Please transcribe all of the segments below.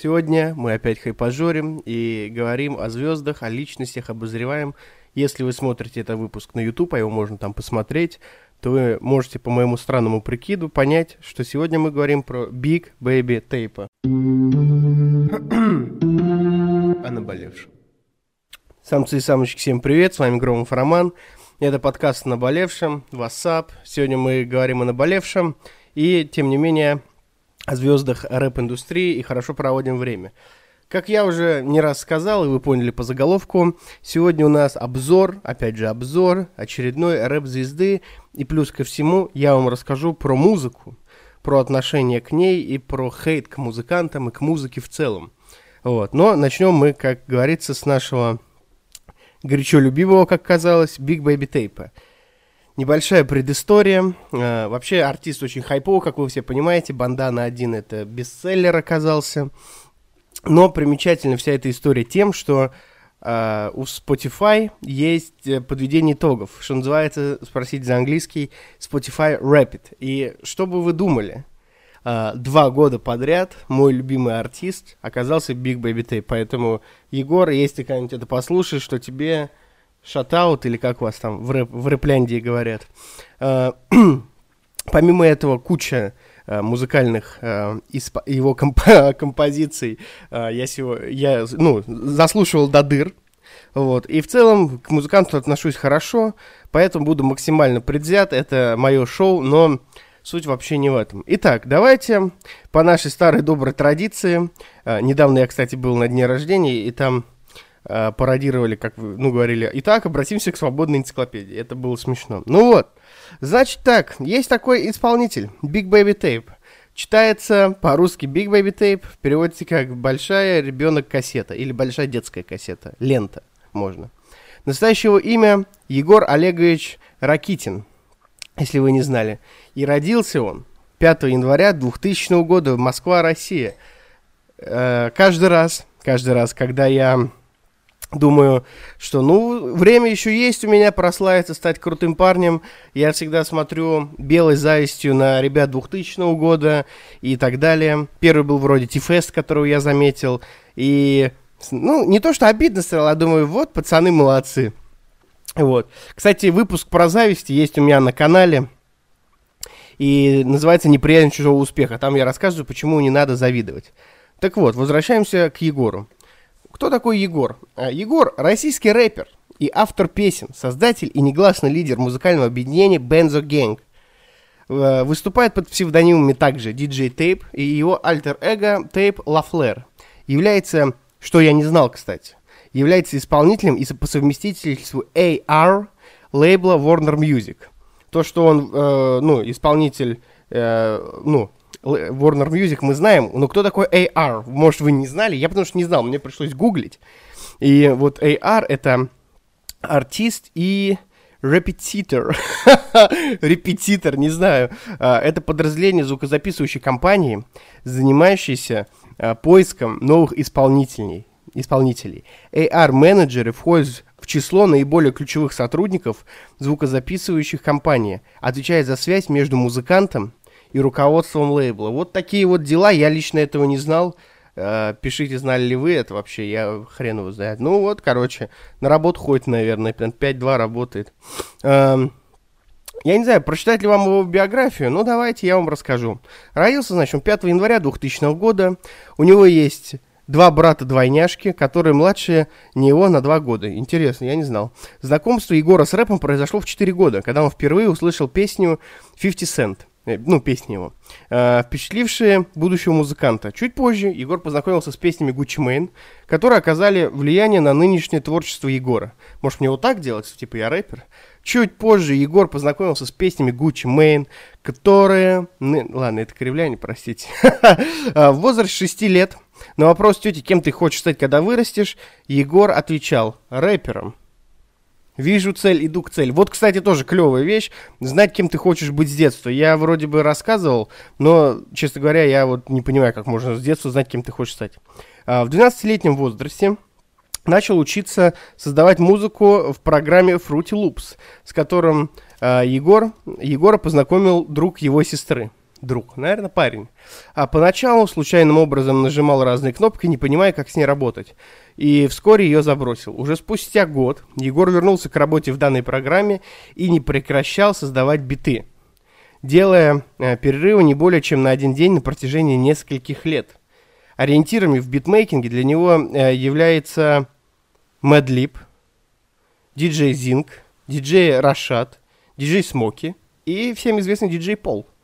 Сегодня мы опять хайпажорим и говорим о звездах, о личностях, обозреваем. Если вы смотрите этот выпуск на YouTube, а его можно там посмотреть, то вы можете по моему странному прикиду понять, что сегодня мы говорим про Big Baby Tape. о наболевшем. Самцы и самочки, всем привет, с вами Громов Роман. Это подкаст о наболевшем, WhatsApp. Сегодня мы говорим о наболевшем и, тем не менее, о звездах рэп-индустрии и хорошо проводим время. Как я уже не раз сказал, и вы поняли по заголовку, сегодня у нас обзор, опять же обзор очередной рэп-звезды, и плюс ко всему я вам расскажу про музыку, про отношение к ней и про хейт к музыкантам и к музыке в целом. Вот. Но начнем мы, как говорится, с нашего горячо любимого, как казалось, Big Baby Tape. Небольшая предыстория. Э, вообще артист очень хайповый, как вы все понимаете. Бандана один это бестселлер оказался. Но примечательна вся эта история тем, что э, у Spotify есть э, подведение итогов, что называется, спросить за английский, Spotify Rapid. И что бы вы думали? Uh, два года подряд мой любимый артист оказался Big Baby Tape. Поэтому, Егор, если ты когда-нибудь это послушаешь, что тебе шатаут, или как у вас там в, рэп, в рэпляндии говорят. Uh, помимо этого, куча uh, музыкальных исп- его комп- композиций я, сего, я ну, заслушивал до дыр. Вот. И в целом к музыканту отношусь хорошо, поэтому буду максимально предвзят. Это мое шоу, но Суть вообще не в этом. Итак, давайте по нашей старой доброй традиции. Э, недавно я, кстати, был на дне рождения, и там э, пародировали, как вы, ну, говорили. Итак, обратимся к свободной энциклопедии. Это было смешно. Ну вот. Значит так, есть такой исполнитель, Big Baby Tape. Читается по-русски Big Baby Tape, переводится как большая ребенок кассета или большая детская кассета, лента можно. Настоящего имя Егор Олегович Ракитин если вы не знали. И родился он 5 января 2000 года в Москва, Россия. Э, каждый раз, каждый раз, когда я думаю, что ну, время еще есть у меня прославиться, стать крутым парнем, я всегда смотрю белой завистью на ребят 2000 года и так далее. Первый был вроде Тифест, которого я заметил, и ну, не то, что обидно стало, а думаю, вот, пацаны молодцы. Вот. Кстати, выпуск про зависть есть у меня на канале. И называется «Неприятен чужого успеха». Там я рассказываю, почему не надо завидовать. Так вот, возвращаемся к Егору. Кто такой Егор? А, Егор – российский рэпер и автор песен, создатель и негласный лидер музыкального объединения Benzo Gang. Э, выступает под псевдонимами также DJ Tape и его альтер-эго Tape LaFleur. Является, что я не знал, кстати, является исполнителем и по совместительству AR лейбла Warner Music. То, что он, э, ну, исполнитель, э, ну, Warner Music мы знаем, но кто такой AR? Может, вы не знали? Я потому что не знал, мне пришлось гуглить. И вот AR это артист и репетитор. репетитор, не знаю. А, это подразделение звукозаписывающей компании, занимающееся а, поиском новых исполнителей исполнителей. AR-менеджеры входят в число наиболее ключевых сотрудников звукозаписывающих компаний, отвечая за связь между музыкантом и руководством лейбла. Вот такие вот дела, я лично этого не знал. Э, пишите, знали ли вы это вообще, я хрен его знает. Ну вот, короче, на работу ходит, наверное, 5-2 работает. Эм, я не знаю, прочитать ли вам его биографию, но давайте я вам расскажу. Родился, значит, 5 января 2000 года. У него есть два брата-двойняшки, которые младше него на два года. Интересно, я не знал. Знакомство Егора с рэпом произошло в 4 года, когда он впервые услышал песню 50 Cent ну, песни его, э, впечатлившие будущего музыканта. Чуть позже Егор познакомился с песнями Gucci Mane, которые оказали влияние на нынешнее творчество Егора. Может, мне вот так делать, типа я рэпер? Чуть позже Егор познакомился с песнями Gucci Mane, которые... Ладно, это кривляние, простите. В возрасте 6 лет на вопрос тети, кем ты хочешь стать, когда вырастешь, Егор отвечал, рэпером. Вижу цель, иду к цели. Вот, кстати, тоже клевая вещь. Знать, кем ты хочешь быть с детства. Я вроде бы рассказывал, но, честно говоря, я вот не понимаю, как можно с детства знать, кем ты хочешь стать. А, в 12-летнем возрасте начал учиться создавать музыку в программе Fruity Loops, с которым а, Егор, Егора познакомил друг его сестры. Друг, наверное, парень. А поначалу случайным образом нажимал разные кнопки, не понимая, как с ней работать. И вскоре ее забросил. Уже спустя год Егор вернулся к работе в данной программе и не прекращал создавать биты, делая э, перерывы не более чем на один день на протяжении нескольких лет. Ориентирами в битмейкинге для него э, является Madlib, DJ Zing, DJ Рашат, DJ Смоки и всем известный DJ Пол –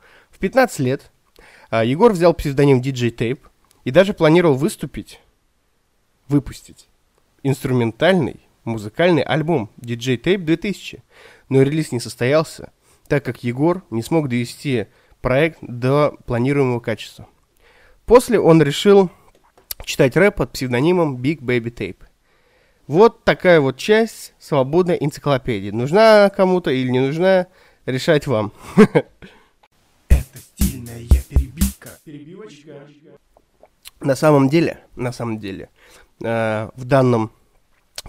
15 лет а, Егор взял псевдоним DJ Tape и даже планировал выступить, выпустить инструментальный музыкальный альбом DJ Tape 2000. Но релиз не состоялся, так как Егор не смог довести проект до планируемого качества. После он решил читать рэп под псевдонимом Big Baby Tape. Вот такая вот часть свободной энциклопедии. Нужна кому-то или не нужна, решать вам. Перебивочка. На самом деле, на самом деле, э, в данном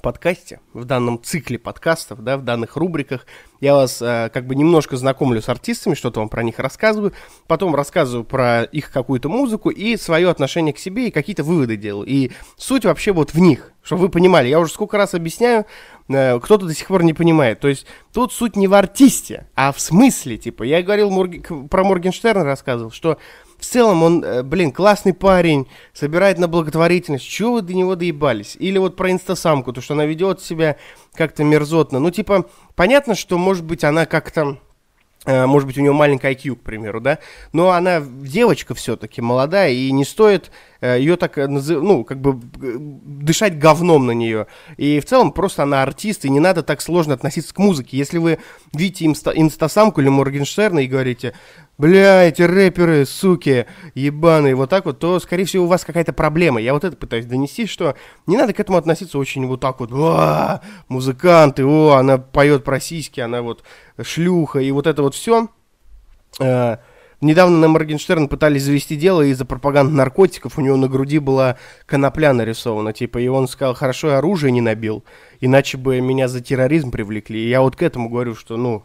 подкасте, в данном цикле подкастов, да, в данных рубриках. Я вас э, как бы немножко знакомлю с артистами, что-то вам про них рассказываю, потом рассказываю про их какую-то музыку и свое отношение к себе и какие-то выводы делаю. И суть вообще вот в них, чтобы вы понимали. Я уже сколько раз объясняю, э, кто-то до сих пор не понимает. То есть тут суть не в артисте, а в смысле, типа. Я говорил Морги... про Моргенштерна, рассказывал, что в целом он, э, блин, классный парень, собирает на благотворительность. Чего вы до него доебались? Или вот про инстасамку, то, что она ведет себя как-то мерзотно. Ну, типа, понятно, что, может быть, она как-то Э, может быть, у нее маленький IQ, к примеру, да, но она девочка все-таки молодая, и не стоит ее так, э, ну, как бы дышать говном на нее. И в целом просто она артист, и не надо так сложно относиться к музыке. Если вы видите инста инстасамку или Моргенштерна и говорите, бля, эти рэперы, суки, ебаные, вот так вот, то, скорее всего, у вас какая-то проблема. Я вот это пытаюсь донести, что не надо к этому относиться очень вот так вот, музыканты, о, она поет про сиськи, она вот шлюха, и вот это вот все. Недавно на Моргенштерн пытались завести дело из-за пропаганды наркотиков. У него на груди была конопля нарисована, типа, и он сказал, хорошо, оружие не набил, иначе бы меня за терроризм привлекли. И я вот к этому говорю, что, ну,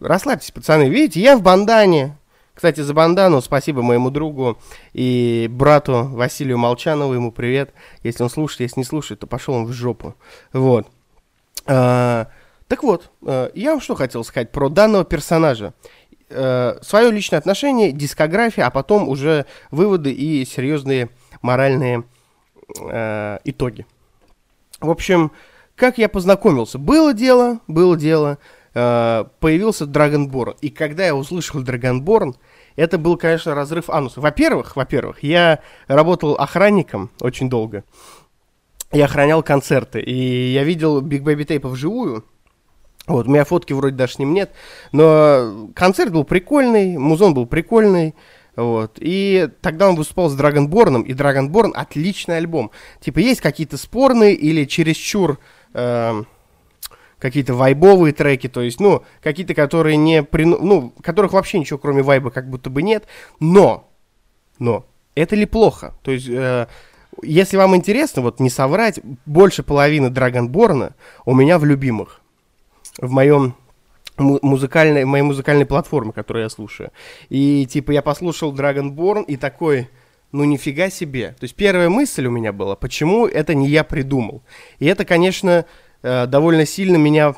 расслабьтесь, пацаны. Видите, я в бандане. Кстати, за бандану спасибо моему другу и брату Василию Молчанову, ему привет. Если он слушает, если не слушает, то пошел он в жопу. Вот. А, так вот, э, я вам что хотел сказать про данного персонажа. Э, свое личное отношение, дискография, а потом уже выводы и серьезные моральные э, итоги. В общем, как я познакомился? Было дело, было дело. Появился Dragonborn. И когда я услышал Dragonborn, это был, конечно, разрыв ануса. Во-первых, во-первых, я работал охранником очень долго. Я охранял концерты. И я видел Big Baby Tape вживую. Вот, у меня фотки вроде даже с ним нет, но концерт был прикольный, музон был прикольный, вот. И тогда он выступал с Драгонборном, и Драгонборн отличный альбом. Типа есть какие-то спорные или чересчур э, какие-то вайбовые треки, то есть, ну, какие-то, которые не, при, ну, которых вообще ничего кроме вайба как будто бы нет, но, но, это ли плохо? То есть, э, если вам интересно, вот не соврать, больше половины Драгонборна у меня в любимых в моем музыкальной, моей музыкальной платформе, которую я слушаю. И типа я послушал Dragonborn и такой, ну нифига себе. То есть первая мысль у меня была, почему это не я придумал. И это, конечно, э, довольно сильно меня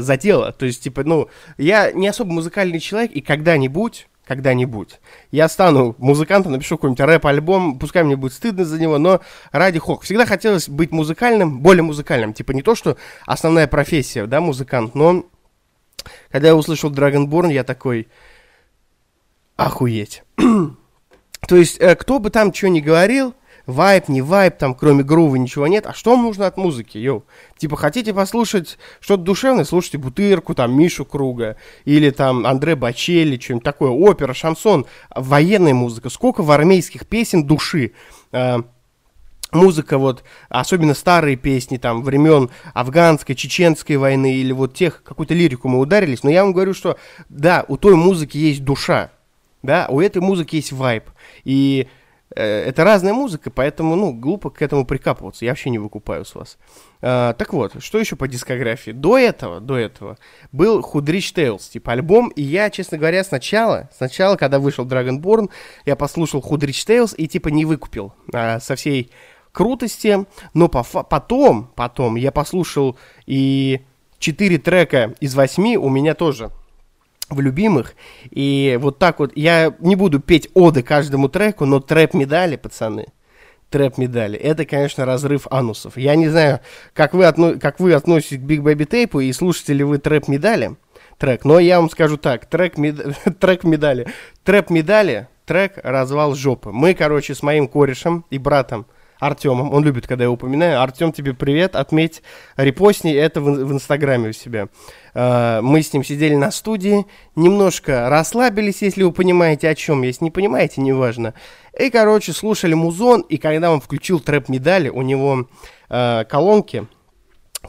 задело. То есть, типа, ну, я не особо музыкальный человек, и когда-нибудь, когда-нибудь. Я стану музыкантом, напишу какой-нибудь рэп-альбом, пускай мне будет стыдно за него, но ради хок. Всегда хотелось быть музыкальным, более музыкальным. Типа не то, что основная профессия, да, музыкант, но когда я услышал Dragonborn, я такой, охуеть. то есть, э, кто бы там что ни говорил, вайп, не вайп, там кроме грува ничего нет. А что вам нужно от музыки, йоу? Типа, хотите послушать что-то душевное, слушайте Бутырку, там, Мишу Круга, или там Андре Бачелли, что-нибудь такое, опера, шансон, военная музыка. Сколько в армейских песен души? А, музыка вот, особенно старые песни там времен афганской, чеченской войны или вот тех, какую-то лирику мы ударились, но я вам говорю, что да, у той музыки есть душа, да, у этой музыки есть вайб, и Э, это разная музыка, поэтому, ну, глупо к этому прикапываться. Я вообще не выкупаю с вас. А, так вот, что еще по дискографии? До этого, до этого был Худрич Tales, типа альбом, и я, честно говоря, сначала, сначала, когда вышел Dragonborn, я послушал Худрич Tales и типа не выкупил а, со всей крутости, но по потом, потом я послушал и четыре трека из восьми у меня тоже в любимых. И вот так вот, я не буду петь оды каждому треку, но трэп-медали, пацаны, трэп-медали, это, конечно, разрыв анусов. Я не знаю, как вы, отно... как вы относитесь к Big Baby Tape и слушаете ли вы трэп-медали, трек, но я вам скажу так, трек, мед... трек медали, трэп-медали, трек развал жопы. Мы, короче, с моим корешем и братом Артемом. Он любит, когда я упоминаю. Артем, тебе привет, отметь, репостни это в, в Инстаграме у себя. Uh, мы с ним сидели на студии, немножко расслабились, если вы понимаете, о чем. Если не понимаете, неважно. И, короче, слушали музон, и когда он включил трэп медали, у него uh, колонки,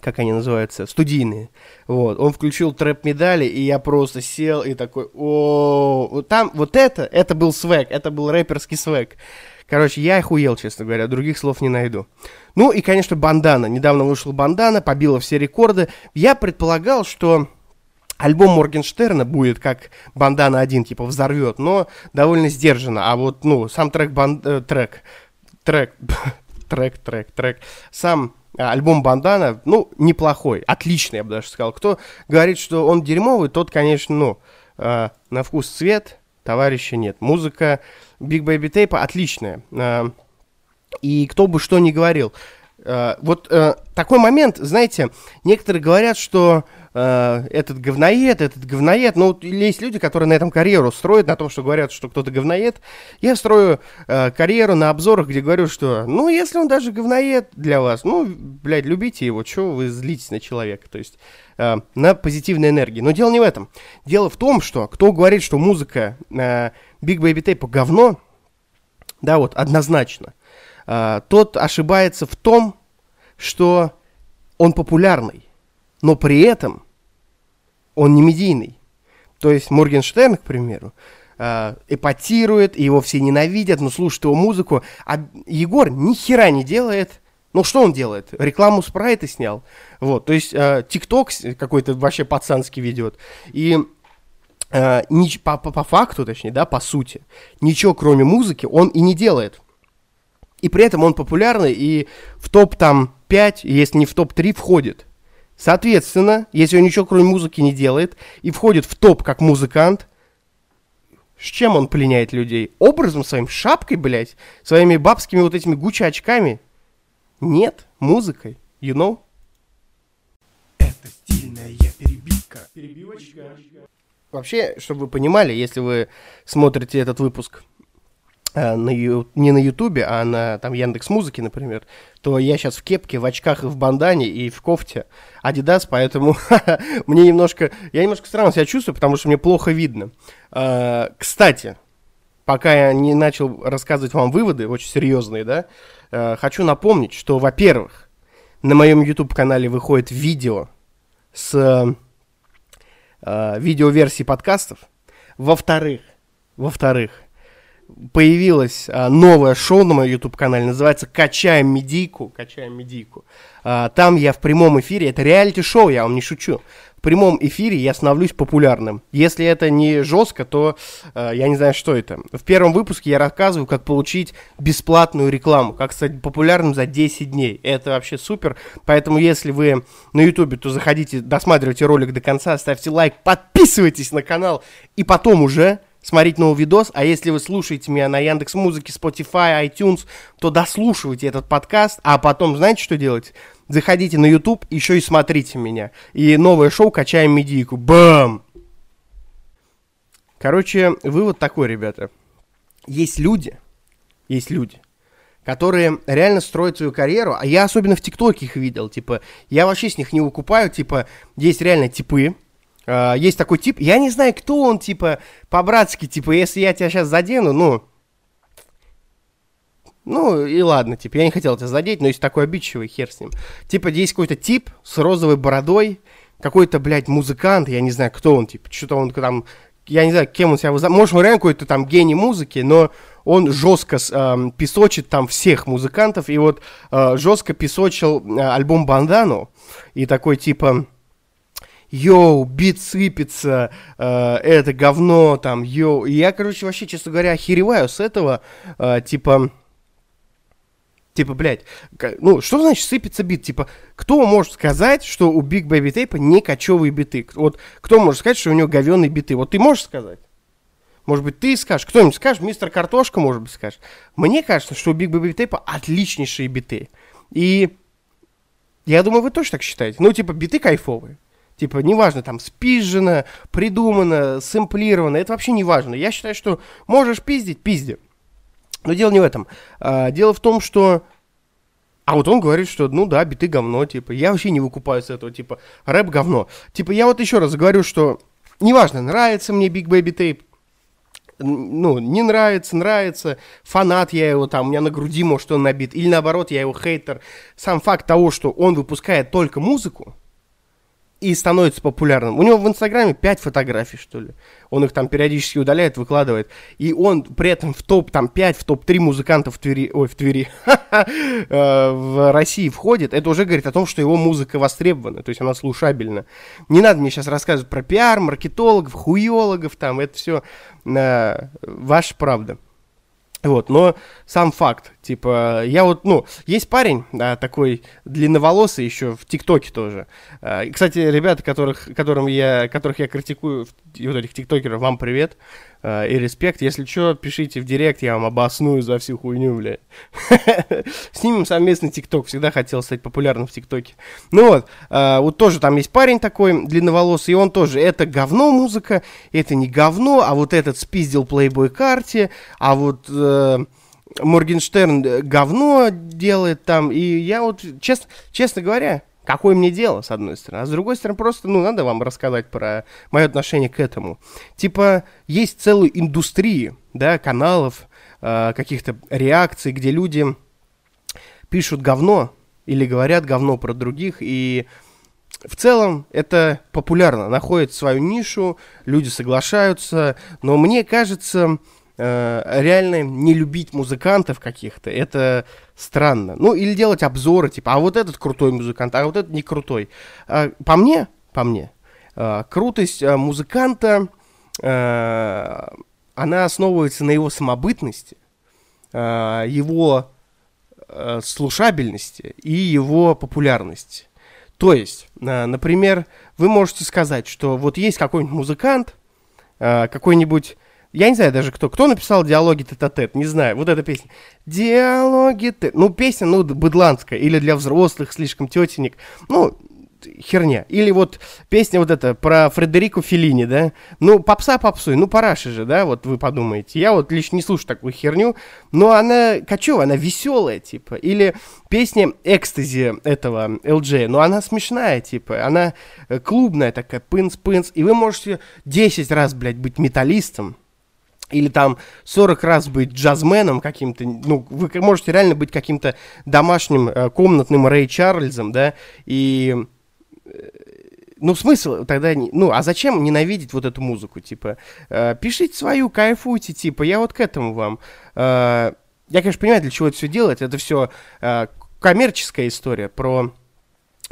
как они называются, студийные. Вот, он включил трэп медали, и я просто сел и такой, о, там вот это, это был свек, это был рэперский свек. Короче, я охуел, честно говоря, других слов не найду. Ну и, конечно, бандана. Недавно вышел бандана, побила все рекорды. Я предполагал, что альбом Моргенштерна будет как бандана один, типа взорвет, но довольно сдержанно. А вот, ну, сам трек, бан... э, трек, трек, трек, трек, трек, сам альбом Бандана, ну, неплохой, отличный, я бы даже сказал. Кто говорит, что он дерьмовый, тот, конечно, ну, э, на вкус цвет, товарища нет. Музыка Big Baby Tape отличная. А, и кто бы что ни говорил. А, вот э, такой момент, знаете, некоторые говорят, что э, этот говноед, этот говноед, ну, есть люди, которые на этом карьеру строят, на том, что говорят, что кто-то говноед. Я строю э, карьеру на обзорах, где говорю, что, ну, если он даже говноед для вас, ну, блядь, любите его, что вы злитесь на человека, то есть на позитивной энергии. Но дело не в этом. Дело в том, что кто говорит, что музыка Big Baby Tape говно, да, вот, однозначно, тот ошибается в том, что он популярный, но при этом он не медийный. То есть Моргенштерн, к примеру, э, эпатирует, его все ненавидят, но слушают его музыку, а Егор ни хера не делает. Ну, что он делает? Рекламу спрайта снял. Вот, то есть ТикТок э, какой-то вообще пацанский ведет. И э, ни, по, по, по факту, точнее, да, по сути, ничего кроме музыки он и не делает. И при этом он популярный и в топ там 5, если не в топ 3, входит. Соответственно, если он ничего кроме музыки не делает и входит в топ как музыкант, с чем он пленяет людей? Образом своим, шапкой, блядь? Своими бабскими вот этими гуча очками? Нет, музыкой, you know? Это стильная перебивка. Перебивочка. Вообще, чтобы вы понимали, если вы смотрите этот выпуск на ю... не на Ютубе, а на там Яндекс Музыке, например, то я сейчас в кепке, в очках, в бандане и в кофте Adidas, поэтому мне немножко, я немножко странно себя чувствую, потому что мне плохо видно. Э, кстати, пока я не начал рассказывать вам выводы, очень серьезные, да, э, хочу напомнить, что, во-первых, на моем YouTube канале выходит видео с э, видеоверсии подкастов. Во-вторых, во-вторых, появилось а, новое шоу на моем YouTube-канале, называется «Качаем медийку». «Качаем медийку». А, там я в прямом эфире, это реалити-шоу, я вам не шучу. В прямом эфире я становлюсь популярным. Если это не жестко, то а, я не знаю, что это. В первом выпуске я рассказываю, как получить бесплатную рекламу, как стать популярным за 10 дней. Это вообще супер. Поэтому, если вы на YouTube, то заходите, досматривайте ролик до конца, ставьте лайк, подписывайтесь на канал, и потом уже смотреть новый видос, а если вы слушаете меня на Яндекс Музыке, Spotify, iTunes, то дослушивайте этот подкаст, а потом знаете, что делать? Заходите на YouTube, еще и смотрите меня. И новое шоу «Качаем медийку». Бам! Короче, вывод такой, ребята. Есть люди, есть люди, которые реально строят свою карьеру, а я особенно в ТикТоке их видел, типа, я вообще с них не выкупаю, типа, есть реально типы, Uh, есть такой тип, я не знаю, кто он, типа, по-братски, типа, если я тебя сейчас задену, ну, ну, и ладно, типа, я не хотел тебя задеть, но есть такой обидчивый, хер с ним. Типа, есть какой-то тип с розовой бородой, какой-то, блядь, музыкант, я не знаю, кто он, типа, что-то он там, я не знаю, кем он себя вызывает, может, он реально какой-то там гений музыки, но он жестко э, песочит там всех музыкантов, и вот э, жестко песочил э, альбом Бандану, и такой типа yo, бит сыпется, э, это говно, там, yo. И я, короче, вообще, честно говоря, охереваю с этого, э, типа, типа, блядь, ну, что значит сыпется бит? Типа, кто может сказать, что у Big Baby Tape не качёвые биты? Вот, кто может сказать, что у него говенные биты? Вот ты можешь сказать? Может быть, ты скажешь, кто-нибудь скажет, мистер Картошка, может быть, скажет. Мне кажется, что у Big Baby Tape отличнейшие биты. И я думаю, вы тоже так считаете. Ну, типа, биты кайфовые. Типа, неважно, там, спизжено, придумано, сэмплировано, это вообще не важно. Я считаю, что можешь пиздить, пизди. Но дело не в этом. А, дело в том, что... А вот он говорит, что, ну да, биты говно, типа, я вообще не выкупаю с этого, типа, рэп говно. Типа, я вот еще раз говорю, что неважно, нравится мне Big Baby Tape, ну, не нравится, нравится, фанат я его там, у меня на груди, может, он набит, или наоборот, я его хейтер. Сам факт того, что он выпускает только музыку, и становится популярным. У него в Инстаграме 5 фотографий, что ли. Он их там периодически удаляет, выкладывает. И он при этом в топ там 5, в топ 3 музыкантов в Твери, ой, в Твери, э, в России входит. Это уже говорит о том, что его музыка востребована, то есть она слушабельна. Не надо мне сейчас рассказывать про пиар, маркетологов, хуеологов, там, это все э, ваша правда. Вот, но сам факт, типа, я вот, ну, есть парень, да, такой длинноволосый еще в ТикТоке тоже. А, и, кстати, ребята, которых, которым я, которых я критикую, вот этих тиктокеров, вам привет. Э, и респект. Если что, пишите в директ, я вам обосную за всю хуйню, бля. Снимем совместный ТикТок. Всегда хотел стать популярным в ТикТоке. Ну вот, э, вот тоже там есть парень такой длинноволосый, и он тоже, это говно музыка, это не говно, а вот этот спиздил плейбой карте, а вот... Э, Моргенштерн говно делает там, и я вот, честно, честно говоря, Какое мне дело, с одной стороны. А с другой стороны, просто, ну, надо вам рассказать про мое отношение к этому. Типа, есть целые индустрии, да, каналов, э, каких-то реакций, где люди пишут говно или говорят говно про других, и в целом это популярно, находит свою нишу, люди соглашаются, но мне кажется, э, реально не любить музыкантов каких-то, это странно. Ну, или делать обзоры, типа, а вот этот крутой музыкант, а вот этот не крутой. Э, по мне, по мне, э, крутость э, музыканта, она основывается на его самобытности, его слушабельности и его популярности. То есть, например, вы можете сказать, что вот есть какой-нибудь музыкант, какой-нибудь я не знаю даже кто. Кто написал диалоги тет-а-тет? Не знаю. Вот эта песня. Диалоги тет. Ну, песня, ну, быдланская. Или для взрослых слишком тетенек. Ну, херня. Или вот песня вот эта про Фредерику Феллини, да? Ну, попса попсуй, ну, параши же, да, вот вы подумаете. Я вот лично не слушаю такую херню, но она кочевая, она веселая, типа. Или песня «Экстази» этого LJ, но она смешная, типа. Она э, клубная такая, пынс-пынс. И вы можете 10 раз, блядь, быть металлистом, или там 40 раз быть джазменом каким-то, ну, вы можете реально быть каким-то домашним э, комнатным Рэй Чарльзом, да, и, э, ну, смысл тогда, не, ну, а зачем ненавидеть вот эту музыку, типа, э, пишите свою, кайфуйте, типа, я вот к этому вам. Э, я, конечно, понимаю, для чего это все делать, это все э, коммерческая история про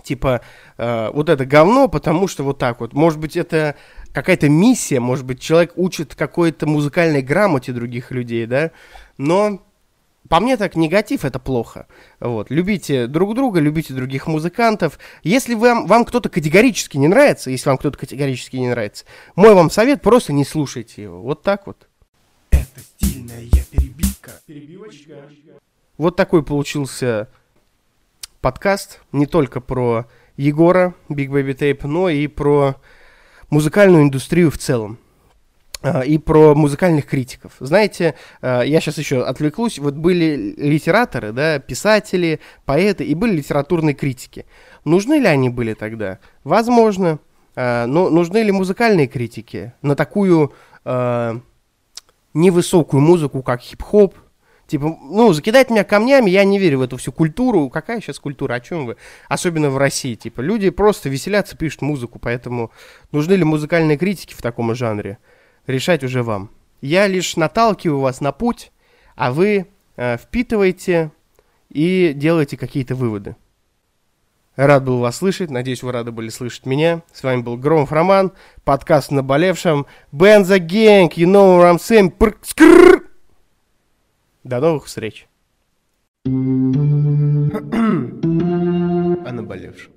типа, э, вот это говно, потому что вот так вот. Может быть, это какая-то миссия, может быть, человек учит какой-то музыкальной грамоте других людей, да, но по мне так негатив это плохо. Вот. Любите друг друга, любите других музыкантов. Если вам, вам кто-то категорически не нравится, если вам кто-то категорически не нравится, мой вам совет, просто не слушайте его. Вот так вот. Это стильная перебивка. Перебивочка. Вот такой получился подкаст. Не только про Егора, Big Baby Tape, но и про музыкальную индустрию в целом а, и про музыкальных критиков. Знаете, а, я сейчас еще отвлеклусь, вот были литераторы, да, писатели, поэты, и были литературные критики. Нужны ли они были тогда? Возможно. А, но нужны ли музыкальные критики на такую невысокую музыку, как хип-хоп, Типа, ну, закидать меня камнями, я не верю в эту всю культуру. Какая сейчас культура, о чем вы? Особенно в России. Типа, люди просто веселятся, пишут музыку, поэтому нужны ли музыкальные критики в таком жанре? Решать уже вам. Я лишь наталкиваю вас на путь, а вы э, впитываете и делаете какие-то выводы. Рад был вас слышать, надеюсь, вы рады были слышать меня. С вами был Громов Роман, подкаст «Наболевшем». Бенза Гэнг, you know what I'm saying. До новых встреч. О наболевшем.